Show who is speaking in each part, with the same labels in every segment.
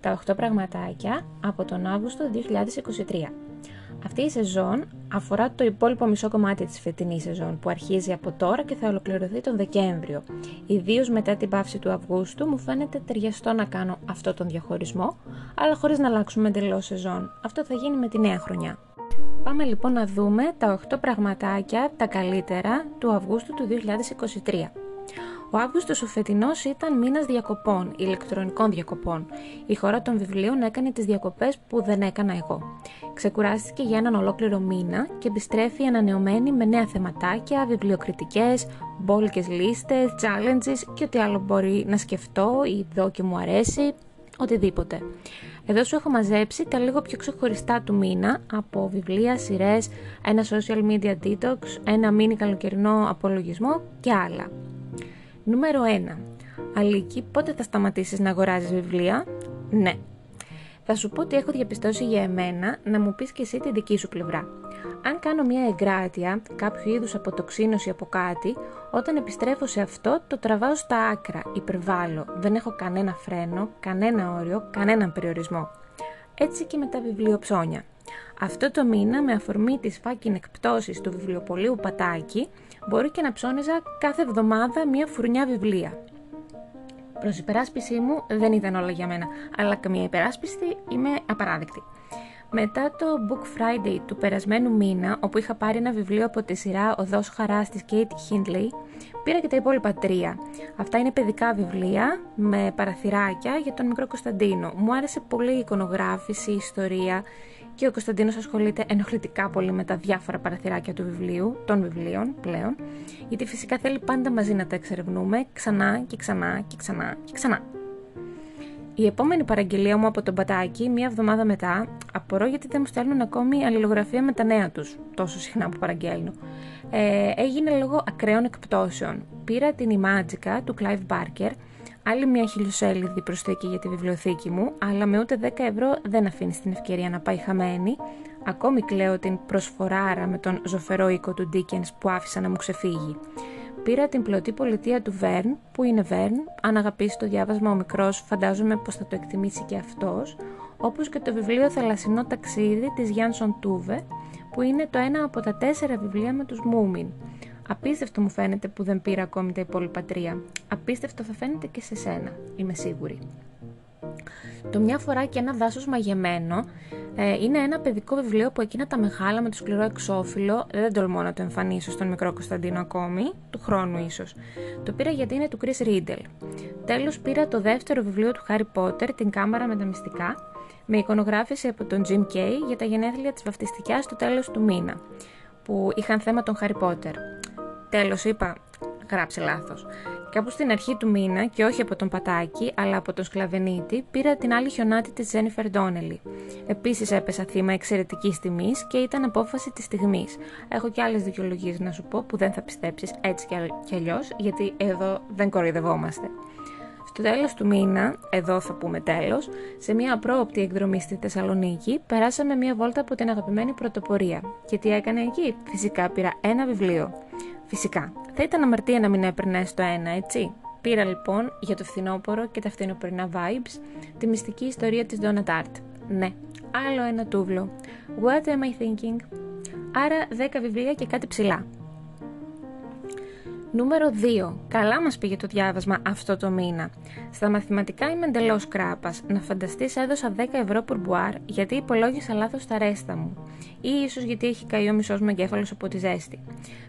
Speaker 1: Τα 8 πραγματάκια από τον Αύγουστο 2023. Αυτή η σεζόν αφορά το υπόλοιπο μισό κομμάτι της φετινής σεζόν που αρχίζει από τώρα και θα ολοκληρωθεί τον Δεκέμβριο. Ιδίως μετά την πάυση του Αυγούστου μου φαίνεται ταιριαστό να κάνω αυτό τον διαχωρισμό, αλλά χωρίς να αλλάξουμε εντελώς σεζόν. Αυτό θα γίνει με τη νέα χρονιά. Πάμε λοιπόν να δούμε τα 8 πραγματάκια, τα καλύτερα, του Αυγούστου του 2023. Ο Αύγουστος ο φετινός ήταν μήνας διακοπών, ηλεκτρονικών διακοπών. Η χώρα των βιβλίων έκανε τις διακοπές που δεν έκανα εγώ. Ξεκουράστηκε για έναν ολόκληρο μήνα και επιστρέφει ανανεωμένη με νέα θεματάκια, βιβλιοκριτικές, μπόλικες λίστες, challenges και ό,τι άλλο μπορεί να σκεφτώ ή δω και μου αρέσει, οτιδήποτε. Εδώ σου έχω μαζέψει τα λίγο πιο ξεχωριστά του μήνα από βιβλία, σειρές, ένα social media detox, ένα mini καλοκαιρινό απολογισμό και άλλα. Νούμερο 1. Αλίκη, πότε θα σταματήσεις να αγοράζεις βιβλία; Ναι. Θα σου πω ότι έχω διαπιστώσει για εμένα να μου πεις και εσύ τη δική σου πλευρά. Αν κάνω μια εγκράτεια, κάποιο είδους αποτοξίνωση από κάτι, όταν επιστρέφω σε αυτό το τραβάω στα άκρα, υπερβάλλω, δεν έχω κανένα φρένο, κανένα όριο, κανέναν περιορισμό. Έτσι και με τα βιβλιοψώνια. Αυτό το μήνα, με αφορμή της fucking εκπτώσεις του βιβλιοπολίου Πατάκη, μπορεί και να ψώνιζα κάθε εβδομάδα μία φουρνιά βιβλία. Προς υπεράσπιση μου δεν ήταν όλα για μένα, αλλά καμία υπεράσπιση είμαι απαράδεκτη. Μετά το Book Friday του περασμένου μήνα, όπου είχα πάρει ένα βιβλίο από τη σειρά «Οδός Χαράς» της Kate Hindley, πήρα και τα υπόλοιπα τρία. Αυτά είναι παιδικά βιβλία με παραθυράκια για τον μικρό Κωνσταντίνο. Μου άρεσε πολύ η εικονογράφηση, η ιστορία και ο Κωνσταντίνος ασχολείται ενοχλητικά πολύ με τα διάφορα παραθυράκια του βιβλίου, των βιβλίων πλέον, γιατί φυσικά θέλει πάντα μαζί να τα εξερευνούμε ξανά και ξανά και ξανά και ξανά. Η επόμενη παραγγελία μου από τον Πατάκη, μία εβδομάδα μετά, απορώ γιατί δεν μου στέλνουν ακόμη αλληλογραφία με τα νέα τους, τόσο συχνά που παραγγέλνω. Ε, έγινε λόγω ακραίων εκπτώσεων. Πήρα την Imagica του Clive Barker, άλλη μια χιλιοσέλιδη προσθήκη για τη βιβλιοθήκη μου, αλλά με ούτε 10 ευρώ δεν αφήνεις την ευκαιρία να πάει χαμένη. Ακόμη κλαίω την προσφοράρα με τον ζωφερό οίκο του Dickens που άφησα να μου ξεφύγει. Πήρα την πλωτή πολιτεία του Βέρν, που είναι Βέρν, αν αγαπήσεις το διάβασμα ο μικρός φαντάζομαι πως θα το εκτιμήσει και αυτός, όπως και το βιβλίο «Θαλασσινό ταξίδι» της Γιάνσον Τούβε, που είναι το ένα από τα τέσσερα βιβλία με τους Μούμιν. Απίστευτο μου φαίνεται που δεν πήρα ακόμη τα υπόλοιπα τρία. Απίστευτο θα φαίνεται και σε σένα, είμαι σίγουρη. Το μια φορά και ένα δάσος μαγεμένο ε, είναι ένα παιδικό βιβλίο που εκείνα τα μεγάλα με το σκληρό εξώφυλλο δεν τολμώ να το εμφανίσω στον μικρό Κωνσταντίνο ακόμη, του χρόνου ίσως. Το πήρα γιατί είναι του Chris Riddle. Τέλος πήρα το δεύτερο βιβλίο του Harry Potter, την κάμαρα με τα μυστικά, με εικονογράφηση από τον Jim Kay για τα γενέθλια της βαφτιστικιάς του τέλος του μήνα, που είχαν θέμα τον Harry Potter. Τέλος είπα, γράψε λάθος. Κάπου στην αρχή του μήνα, και όχι από τον Πατάκη, αλλά από τον Σκλαβενίτη, πήρα την άλλη χιονάτη της Τζένιφερ Ντόνελι. Επίσης έπεσα θύμα εξαιρετικής τιμής και ήταν απόφαση της στιγμής. Έχω και άλλες δικαιολογίες να σου πω που δεν θα πιστέψεις έτσι κι αλλιώς, γιατί εδώ δεν κοροϊδευόμαστε. Στο τέλος του μήνα, εδώ θα πούμε τέλος, σε μια πρόοπτη εκδρομή στη Θεσσαλονίκη, περάσαμε μια βόλτα από την αγαπημένη πρωτοπορία. Και τι έκανε εκεί, φυσικά πήρα ένα βιβλίο. Φυσικά, θα ήταν αμαρτία να μην έπαιρνε το ένα, έτσι; Πήρα λοιπόν για το φθινόπωρο και τα φθινοπορεινά vibes τη μυστική ιστορία της Donna Tart. Ναι, άλλο ένα τούβλο. What am I thinking? Άρα 10 βιβλία και κάτι ψηλά. Νούμερο 2. Καλά μας πήγε το διάβασμα αυτό το μήνα. Στα μαθηματικά είμαι εντελώς κράπας. Να φανταστείς, έδωσα 10 ευρώ πουρμπουάρ γιατί υπολόγισα λάθος τα ρέστα μου. Ή ίσως γιατί έχει καεί ο μισός με εγκέφαλος από τη ζέστη.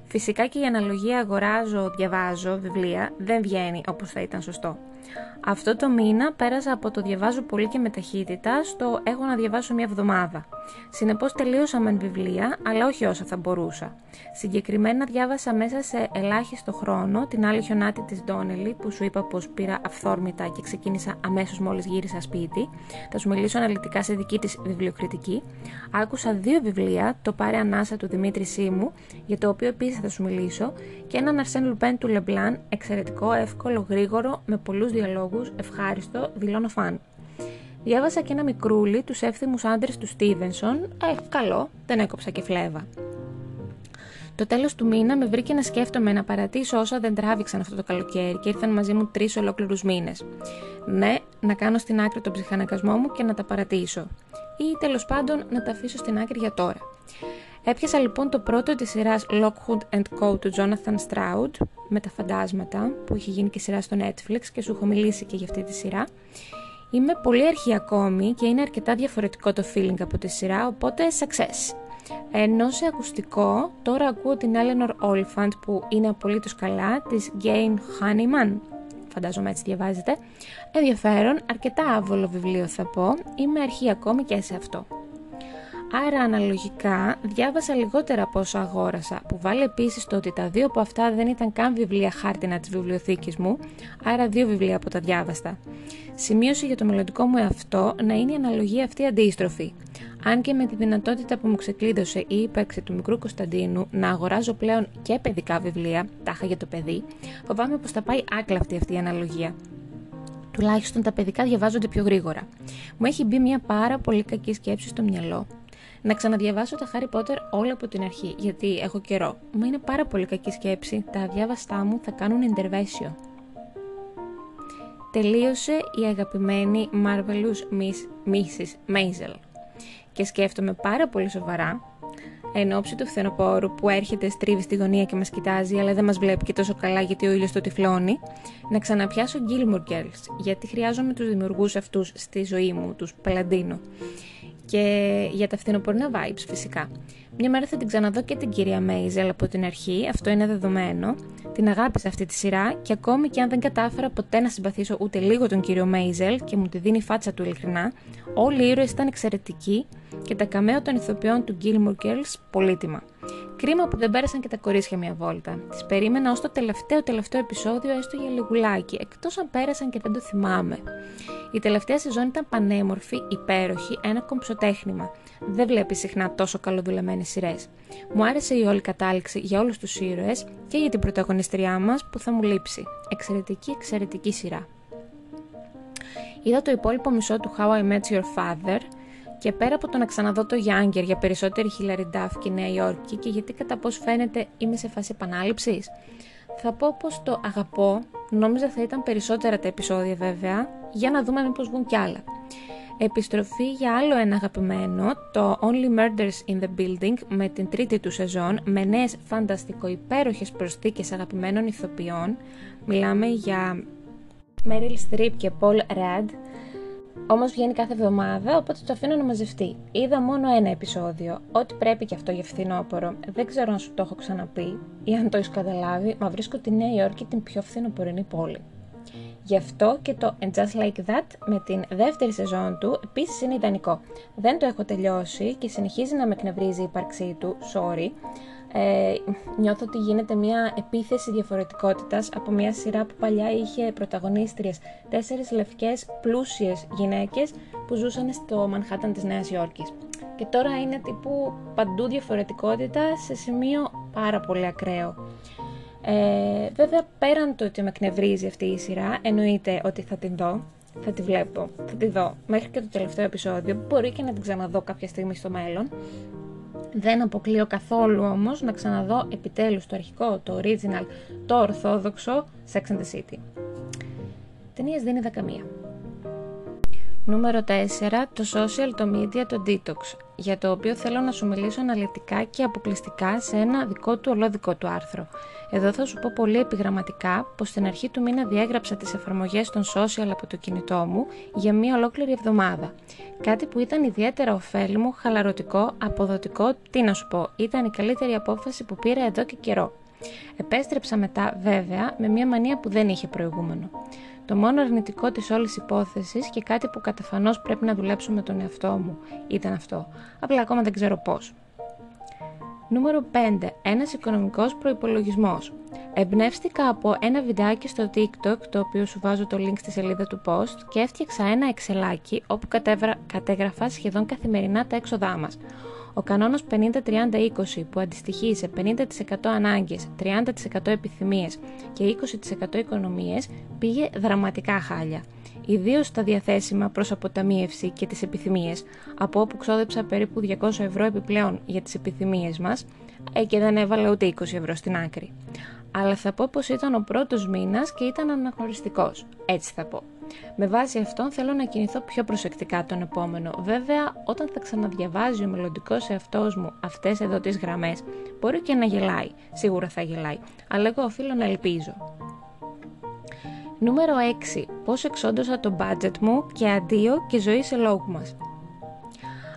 Speaker 1: Φυσικά και η αναλογία αγοράζω, διαβάζω βιβλία δεν βγαίνει όπως θα ήταν σωστό. Αυτό το μήνα πέρασα από το διαβάζω πολύ και με ταχύτητα στο έχω να διαβάσω μια εβδομάδα. Συνεπώς τελείωσα μεν βιβλία, αλλά όχι όσα θα μπορούσα. Συγκεκριμένα διάβασα μέσα σε ελάχιστο χρόνο την άλλη χιονάτη της Ντόνελη, που σου είπα πως πήρα αυθόρμητα και ξεκίνησα αμέσως μόλις γύρισα σπίτι. Θα σου μιλήσω αναλυτικά σε δική της βιβλιοκριτική. Άκουσα δύο βιβλία, το Πάρε Ανάσα του Δημήτρη Σίμου, για το οποίο επίσης θα σου μιλήσω, και έναν Αρσέν Λουπέν του Λεμπλάν, εξαιρετικό, εύκολο, γρήγορο, με πολλούς διαλόγους, ευχάριστο, δηλώνω φαν. Διάβασα και ένα μικρούλι τους εύθυμους άντρες του Στίβενσον. Ε, καλό, δεν έκοψα και φλέβα. Το τέλος του μήνα με βρήκε να σκέφτομαι να παρατήσω όσα δεν τράβηξαν αυτό το καλοκαίρι και ήρθαν μαζί μου τρεις ολόκληρους μήνες. Ναι, να κάνω στην άκρη τον ψυχανακασμό μου και να τα παρατήσω. Ή τέλος πάντων να τα αφήσω στην άκρη για τώρα. Έπιασα λοιπόν το πρώτο της σειράς Lockwood Co. του Jonathan Stroud με τα φαντάσματα που έχει γίνει και σειρά στο Netflix και σου έχω μιλήσει και για αυτή τη σειρά. Είμαι πολύ αρχή ακόμη και είναι αρκετά διαφορετικό το feeling από τη σειρά, οπότε success. Ενώ σε ακουστικό, τώρα ακούω την Eleanor Oliphant που είναι απολύτως καλά, της Jane Honeyman, φαντάζομαι έτσι διαβάζετε. Ενδιαφέρον, αρκετά άβολο βιβλίο θα πω, είμαι αρχή ακόμη και σε αυτό. Άρα αναλογικά διάβασα λιγότερα από όσα αγόρασα, που βάλει επίσης το ότι τα δύο από αυτά δεν ήταν καν βιβλία χάρτινα της βιβλιοθήκης μου, άρα δύο βιβλία από τα διάβαστα. Σημείωση για το μελλοντικό μου εαυτό να είναι η αναλογία αυτή αντίστροφη. Αν και με τη δυνατότητα που μου ξεκλείδωσε η ύπαρξη του μικρού Κωνσταντίνου να αγοράζω πλέον και παιδικά βιβλία, τάχα για το παιδί, φοβάμαι πως θα πάει άκλαυτη αυτή η αναλογία. Τουλάχιστον τα παιδικά διαβάζονται πιο γρήγορα. Μου έχει μπει μια πάρα πολύ κακή σκέψη στο μυαλό να ξαναδιαβάσω τα Harry Potter όλα από την αρχή, γιατί έχω καιρό. Μα είναι πάρα πολύ κακή σκέψη. Τα αδιάβαστά μου θα κάνουν intervention. Τελείωσε η αγαπημένη Marvelous Miss, Mrs. Maisel. Και σκέφτομαι πάρα πολύ σοβαρά, εν ώψη του φθινοπόρου που έρχεται, στρίβει στη γωνία και μας κοιτάζει, αλλά δεν μας βλέπει και τόσο καλά γιατί ο ήλιος το τυφλώνει, να ξαναπιάσω Gilmore Girls, γιατί χρειάζομαι τους δημιουργούς αυτούς στη ζωή μου, τους Παλαντίνο και για τα φθινοπορεινά vibes φυσικά. Μια μέρα θα την ξαναδώ και την κυρία Μέιζελ από την αρχή, αυτό είναι δεδομένο. Την αγάπησα αυτή τη σειρά και ακόμη και αν δεν κατάφερα ποτέ να συμπαθήσω ούτε λίγο τον κύριο Μέιζελ και μου τη δίνει η φάτσα του ειλικρινά, όλοι οι ήρωες ήταν εξαιρετικοί και τα καμέα των ηθοποιών του Gilmore Girls πολύτιμα. Κρίμα που δεν πέρασαν και τα κορίτσια μια βόλτα. Τις περίμενα ως το τελευταίο τελευταίο επεισόδιο, έστω για λιγουλάκι, εκτός αν πέρασαν και δεν το θυμάμαι. Η τελευταία σεζόν ήταν πανέμορφη, υπέροχη, ένα κομψοτέχνημα. Δεν βλέπεις συχνά τόσο καλοδουλεμένες σειρές. Μου άρεσε η όλη κατάληξη για όλους τους ήρωες και για την πρωταγωνιστριά μας που θα μου λείψει. Εξαιρετική, εξαιρετική σειρά. Είδα το υπόλοιπο μισό του How I Met Your Father και πέρα από το να ξαναδώ το Younger για περισσότερη Hillary Duff και Νέα Υόρκη και γιατί κατά πώς φαίνεται είμαι σε φάση επανάληψης, θα πω πως το αγαπώ, νόμιζα θα ήταν περισσότερα τα επεισόδια βέβαια, για να δούμε μήπως βγουν κι άλλα. Επιστροφή για άλλο ένα αγαπημένο, το Only Murders in the Building, με την τρίτη του σεζόν, με νέες φανταστικό υπέροχες προσθήκες αγαπημένων ηθοποιών. Μιλάμε για Meryl Streep και Paul Rudd, Όμως βγαίνει κάθε εβδομάδα, οπότε το αφήνω να μαζευτεί. Είδα μόνο ένα επεισόδιο. Ό,τι πρέπει και αυτό για φθινόπωρο. Δεν ξέρω αν σου το έχω ξαναπεί ή αν το έχεις καταλάβει, μα βρίσκω τη Νέα Υόρκη την πιο φθινοπορεινή πόλη. Γι' αυτό και το And Just Like That με την δεύτερη σεζόν του επίσης είναι ιδανικό. Δεν το έχω τελειώσει και συνεχίζει να με εκνευρίζει η ύπαρξή του, sorry, ε, νιώθω ότι γίνεται μια επίθεση διαφορετικότητας από μια σειρά που παλιά είχε πρωταγωνίστριες τέσσερις λευκές πλούσιες γυναίκες που ζούσαν στο Μανχάταν της Νέας Υόρκης. Και τώρα είναι τύπου παντού διαφορετικότητα σε σημείο πάρα πολύ ακραίο. Ε, βέβαια πέραν το ότι με εκνευρίζει αυτή η σειρά, εννοείται ότι θα την δω, θα τη βλέπω, θα τη δω μέχρι και το τελευταίο επεισόδιο, μπορεί και να την ξαναδώ κάποια στιγμή στο μέλλον, δεν αποκλείω καθόλου όμως να ξαναδώ επιτέλους το αρχικό, το original, το ορθόδοξο Sex and the City. Ταινίες δεν είδα καμία. Νούμερο 4. Το social, το media, το detox, για το οποίο θέλω να σου μιλήσω αναλυτικά και αποκλειστικά σε ένα δικό του ολόδικό του άρθρο. Εδώ θα σου πω πολύ επιγραμματικά πως στην αρχή του μήνα διέγραψα τις εφαρμογές των social από το κινητό μου για μία ολόκληρη εβδομάδα. Κάτι που ήταν ιδιαίτερα ωφέλιμο, χαλαρωτικό, αποδοτικό, τι να σου πω, ήταν η καλύτερη απόφαση που πήρα εδώ και καιρό. Επέστρεψα μετά, βέβαια, με μια μανία που δεν είχε προηγούμενο. Το μόνο αρνητικό της όλης υπόθεσης και κάτι που καταφανώς πρέπει να δουλέψω με τον εαυτό μου ήταν αυτό. Απλά ακόμα δεν ξέρω πώς. Νούμερο 5. Ένας οικονομικός προϋπολογισμός. Εμπνεύστηκα από ένα βιντεάκι στο TikTok, το οποίο σου βάζω το link στη σελίδα του post και έφτιαξα ένα εξελάκι όπου κατέγραφα σχεδόν καθημερινά τα έξοδά μας. Ο κανόνας 50-30-20 που αντιστοιχεί σε 50% ανάγκες, 30% επιθυμίες και 20% οικονομίες πήγε δραματικά χάλια. Ιδίως στα διαθέσιμα προς αποταμίευση και τις επιθυμίες, από όπου ξόδεψα περίπου 200 ευρώ επιπλέον για τις επιθυμίες μας ε, και δεν έβαλα ούτε 20 ευρώ στην άκρη. Αλλά θα πω πως ήταν ο πρώτος μήνας και ήταν αναγνωριστικός. Έτσι θα πω. Με βάση αυτόν θέλω να κινηθώ πιο προσεκτικά τον επόμενο. Βέβαια, όταν θα ξαναδιαβάζει ο μελλοντικός εαυτός μου αυτές εδώ τις γραμμές, μπορεί και να γελάει. Σίγουρα θα γελάει. Αλλά εγώ οφείλω να ελπίζω. Νούμερο 6. Πώς εξόντωσα το budget μου και αντίο και ζωή σε λόγου μας.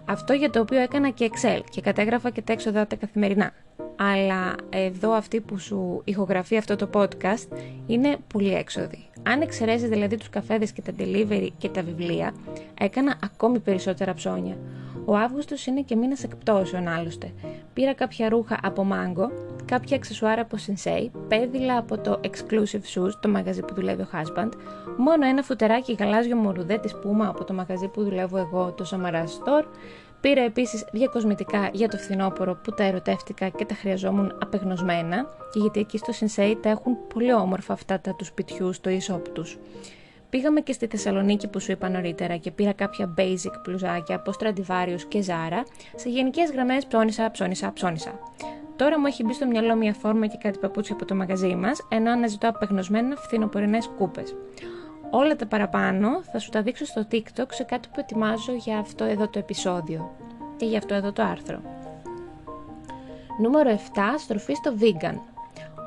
Speaker 1: Αυτό για το οποίο έκανα και Excel και κατέγραφα και τα έξοδα τα καθημερινά. Αλλά εδώ αυτή που σου ηχογραφεί αυτό το podcast είναι πολύ έξοδη. Αν εξαιρέσεις δηλαδή τους καφέδες και τα delivery και τα βιβλία, έκανα ακόμη περισσότερα ψώνια. Ο Αύγουστος είναι και μήνας εκπτώσεων άλλωστε. Πήρα κάποια ρούχα από Mango, κάποια αξεσουάρα από Sensei, πέδιλα από το Exclusive Shoes, το μαγαζί που δουλεύει ο husband, μόνο ένα φουτεράκι γαλάζιο μορουδέ της Puma από το μαγαζί που δουλεύω εγώ, το Samara Store, Πήρα επίσης διακοσμητικά για το φθινόπωρο που τα ερωτεύτηκα και τα χρειαζόμουν απεγνωσμένα και γιατί εκεί στο Sensei τα έχουν πολύ όμορφα αυτά τα του σπιτιού στο e-shop τους. Πήγαμε και στη Θεσσαλονίκη που σου είπα νωρίτερα και πήρα κάποια basic πλουζάκια από Stradivarius και Zara. Σε γενικές γραμμές ψώνισα, ψώνισα, ψώνισα. Τώρα μου έχει μπει στο μυαλό μια φόρμα και κάτι παπούτσια από το μαγαζί μας, ενώ αναζητώ απεγνωσμένα φθινοπορεινές κούπες. Όλα τα παραπάνω θα σου τα δείξω στο TikTok σε κάτι που ετοιμάζω για αυτό εδώ το επεισόδιο και για αυτό εδώ το άρθρο. Νούμερο 7. Στροφή στο vegan.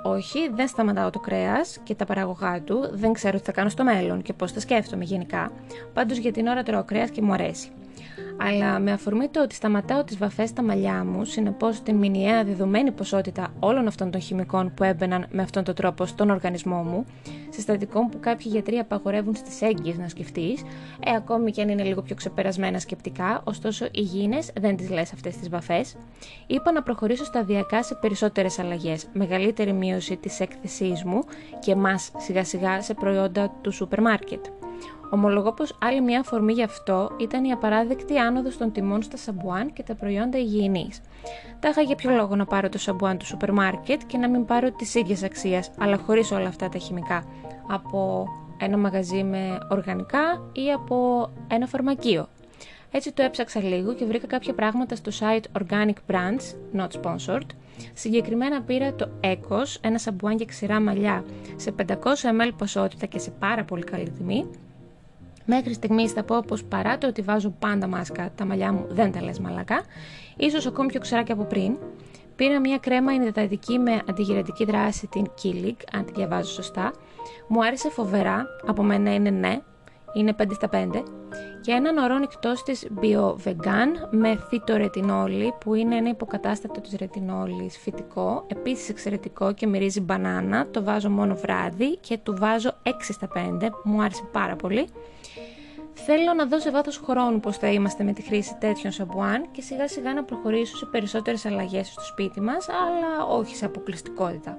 Speaker 1: Όχι, δεν σταματάω το κρέας και τα παραγωγά του, δεν ξέρω τι θα κάνω στο μέλλον και πώς θα σκέφτομαι γενικά. Πάντως για την ώρα τρώω κρέας και μου αρέσει αλλά με αφορμή το ότι σταματάω τις βαφές στα μαλλιά μου, συνεπώς την μηνιαία δεδομένη ποσότητα όλων αυτών των χημικών που έμπαιναν με αυτόν τον τρόπο στον οργανισμό μου, συστατικών που κάποιοι γιατροί απαγορεύουν στις έγκυες να σκεφτείς, ε, ακόμη και αν είναι λίγο πιο ξεπερασμένα σκεπτικά, ωστόσο υγιεινές δεν τις λες αυτές τις βαφές, είπα να προχωρήσω σταδιακά σε περισσότερες αλλαγές, μεγαλύτερη μείωση της έκθεσής μου και μας σιγά σιγά σε προϊόντα του σούπερ μάρκετ. Ομολογώ πως άλλη μια αφορμή γι' αυτό ήταν η απαράδεκτη άνοδος των τιμών στα σαμπουάν και τα προϊόντα υγιεινής. Τα είχα για ποιο λόγο να πάρω το σαμπουάν του σούπερ μάρκετ και να μην πάρω της ίδιας αξίας, αλλά χωρίς όλα αυτά τα χημικά, από ένα μαγαζί με οργανικά ή από ένα φαρμακείο. Έτσι το έψαξα λίγο και βρήκα κάποια πράγματα στο site Organic Brands, not sponsored. Συγκεκριμένα πήρα το Ecos, ένα σαμπουάν για ξηρά μαλλιά σε 500 ml ποσότητα και σε πάρα πολύ καλή τιμή Μέχρι στιγμής θα πω πω παρά το ότι βάζω πάντα μάσκα, τα μαλλιά μου δεν τα λες μαλακά, ίσως ακόμη πιο ξερά και από πριν. Πήρα μια κρέμα ενδετατική με αντιγυρετική δράση, την Killig, αν τη διαβάζω σωστά. Μου άρεσε φοβερά, από μένα είναι ναι, είναι 5 στα 5. Και έναν ορό νυχτό της Bio Vegan με φυτορετινόλη, που είναι ένα υποκατάστατο της ρετινόλης φυτικό, επίσης εξαιρετικό και μυρίζει μπανάνα. Το βάζω μόνο βράδυ και του βάζω 6 στα 5. Μου άρεσε πάρα πολύ. Θέλω να δω σε βάθος χρόνου πώς θα είμαστε με τη χρήση τέτοιων σαμπουάν και σιγά σιγά να προχωρήσω σε περισσότερες αλλαγές στο σπίτι μας, αλλά όχι σε αποκλειστικότητα.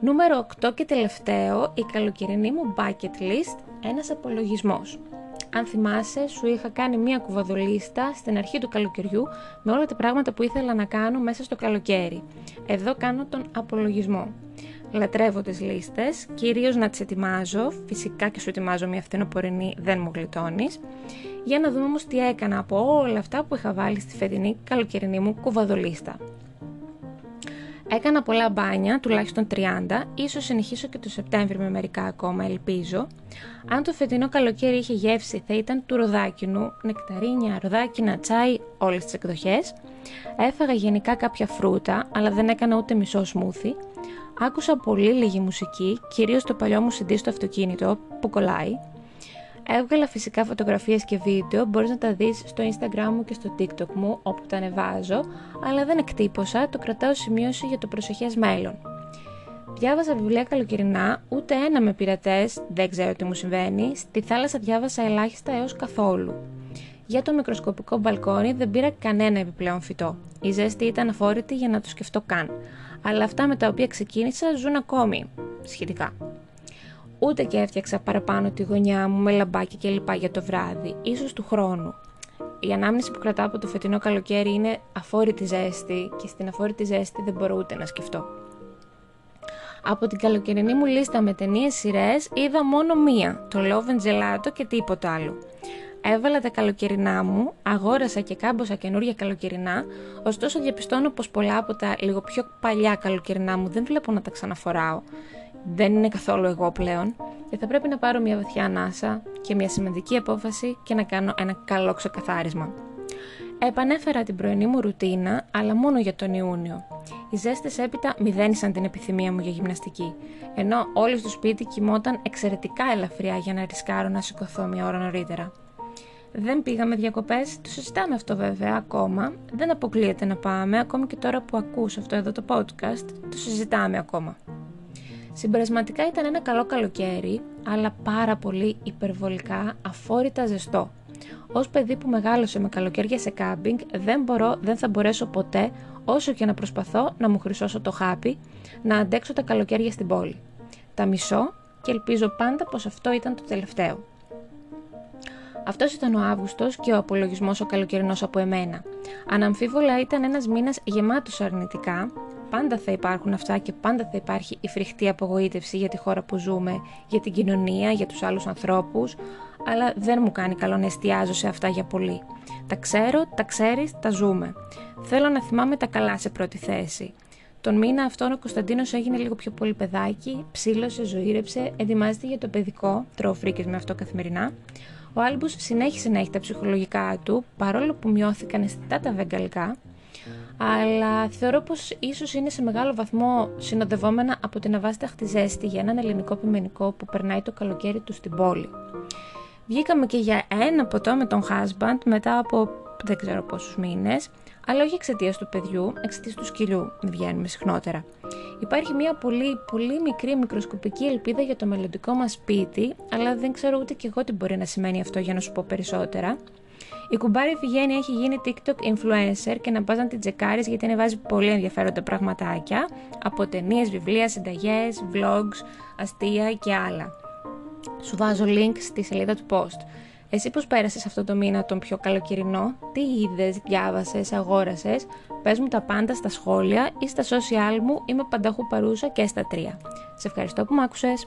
Speaker 1: Νούμερο 8 και τελευταίο, η καλοκαιρινή μου bucket list, ένας απολογισμός. Αν θυμάσαι, σου είχα κάνει μία κουβαδολίστα στην αρχή του καλοκαιριού με όλα τα πράγματα που ήθελα να κάνω μέσα στο καλοκαίρι. Εδώ κάνω τον απολογισμό λατρεύω τις λίστες, κυρίως να τις ετοιμάζω, φυσικά και σου ετοιμάζω μια φθινοπορεινή, δεν μου γλιτώνεις, για να δούμε όμως τι έκανα από όλα αυτά που είχα βάλει στη φετινή καλοκαιρινή μου κουβαδολίστα. Έκανα πολλά μπάνια, τουλάχιστον 30, ίσως συνεχίσω και το Σεπτέμβριο με μερικά ακόμα, ελπίζω. Αν το φετινό καλοκαίρι είχε γεύση θα ήταν του ροδάκινου, νεκταρίνια, ροδάκινα, τσάι, όλες τις εκδοχές. Έφαγα γενικά κάποια φρούτα, αλλά δεν έκανα ούτε μισό σμούθι. Άκουσα πολύ λίγη μουσική, κυρίως το παλιό μου CD στο αυτοκίνητο που κολλάει. Έβγαλα φυσικά φωτογραφίες και βίντεο, μπορείς να τα δεις στο Instagram μου και στο TikTok μου όπου τα ανεβάζω, αλλά δεν εκτύπωσα, το κρατάω σημείωση για το προσεχές μέλλον. Διάβασα βιβλία καλοκαιρινά, ούτε ένα με πειρατές, δεν ξέρω τι μου συμβαίνει. Στη θάλασσα διάβασα ελάχιστα έως καθόλου. Για το μικροσκοπικό μπαλκόνι δεν πήρα κανένα επιπλέον φυτό. Η ζέστη ήταν αφόρητη για να το σκεφτώ καν. Αλλά αυτά με τα οποία ξεκίνησα ζουν ακόμη, σχετικά. Ούτε και έφτιαξα παραπάνω τη γωνιά μου με λαμπάκια και λοιπά για το βράδυ, ίσως του χρόνου. Η ανάμνηση που κρατάω από το φετινό καλοκαίρι είναι αφόρητη ζέστη και στην αφόρητη ζέστη δεν μπορώ ούτε να σκεφτώ. Από την καλοκαιρινή μου λίστα με ταινίες σειρές είδα μόνο μία, το Love and Gelato και τίποτα άλλο. Έβαλα τα καλοκαιρινά μου, αγόρασα και κάμποσα καινούργια καλοκαιρινά, ωστόσο διαπιστώνω πως πολλά από τα λίγο πιο παλιά καλοκαιρινά μου δεν βλέπω να τα ξαναφοράω. Δεν είναι καθόλου εγώ πλέον και θα πρέπει να πάρω μια βαθιά ανάσα και μια σημαντική απόφαση και να κάνω ένα καλό ξεκαθάρισμα. Επανέφερα την πρωινή μου ρουτίνα, αλλά μόνο για τον Ιούνιο. Οι ζέστες έπειτα μηδένισαν την επιθυμία μου για γυμναστική, ενώ όλοι στο σπίτι κοιμόταν εξαιρετικά ελαφριά για να ρισκάρω να σηκωθώ μια ώρα νωρίτερα. Δεν πήγαμε διακοπές, το συζητάμε αυτό βέβαια ακόμα. Δεν αποκλείεται να πάμε, ακόμη και τώρα που ακούς αυτό εδώ το podcast, το συζητάμε ακόμα. Συμπερασματικά ήταν ένα καλό καλοκαίρι, αλλά πάρα πολύ υπερβολικά αφόρητα ζεστό. Ω παιδί που μεγάλωσε με καλοκαίρια σε κάμπινγκ, δεν, μπορώ, δεν θα μπορέσω ποτέ, όσο και να προσπαθώ, να μου χρυσώσω το χάπι, να αντέξω τα καλοκαίρια στην πόλη. Τα μισώ και ελπίζω πάντα πως αυτό ήταν το τελευταίο. Αυτός ήταν ο Αύγουστος και ο απολογισμός ο καλοκαιρινός από εμένα. Αναμφίβολα ήταν ένας μήνας γεμάτος αρνητικά. Πάντα θα υπάρχουν αυτά και πάντα θα υπάρχει η φρικτή απογοήτευση για τη χώρα που ζούμε, για την κοινωνία, για τους άλλους ανθρώπους, αλλά δεν μου κάνει καλό να εστιάζω σε αυτά για πολύ. Τα ξέρω, τα ξέρεις, τα ζούμε. Θέλω να θυμάμαι τα καλά σε πρώτη θέση. Τον μήνα αυτόν ο Κωνσταντίνος έγινε λίγο πιο πολύ παιδάκι, ψήλωσε, ζωήρεψε, ετοιμάζεται για το παιδικό, τρώω φρίκες με αυτό καθημερινά. Ο Άλμπους συνέχισε να έχει τα ψυχολογικά του, παρόλο που μειώθηκαν αισθητά τα βεγγαλικά, αλλά θεωρώ πως ίσως είναι σε μεγάλο βαθμό συνοδευόμενα από την αβάσταχτη ζέστη για έναν ελληνικό πιμενικό που περνάει το καλοκαίρι του στην πόλη. Βγήκαμε και για ένα ποτό με τον husband μετά από δεν ξέρω πόσους μήνες, αλλά όχι εξαιτίας του παιδιού, εξαιτίας του σκυλιού βγαίνουμε συχνότερα. Υπάρχει μια πολύ, πολύ μικρή μικροσκοπική ελπίδα για το μελλοντικό μας σπίτι, αλλά δεν ξέρω ούτε και εγώ τι μπορεί να σημαίνει αυτό για να σου πω περισσότερα. Η κουμπάρη Φιγένεια έχει γίνει TikTok influencer και να πας να την τσεκάρεις γιατί ανεβάζει πολύ ενδιαφέροντα πραγματάκια από ταινίες, βιβλία, συνταγές, vlogs, αστεία και άλλα. Σου βάζω link στη σελίδα του post. Εσύ πώς πέρασες αυτό το μήνα τον πιο καλοκαιρινό, τι είδες, διάβασες, αγόρασες, πες μου τα πάντα στα σχόλια ή στα social μου, είμαι πανταχού παρούσα και στα τρία. Σε ευχαριστώ που μ' άκουσες.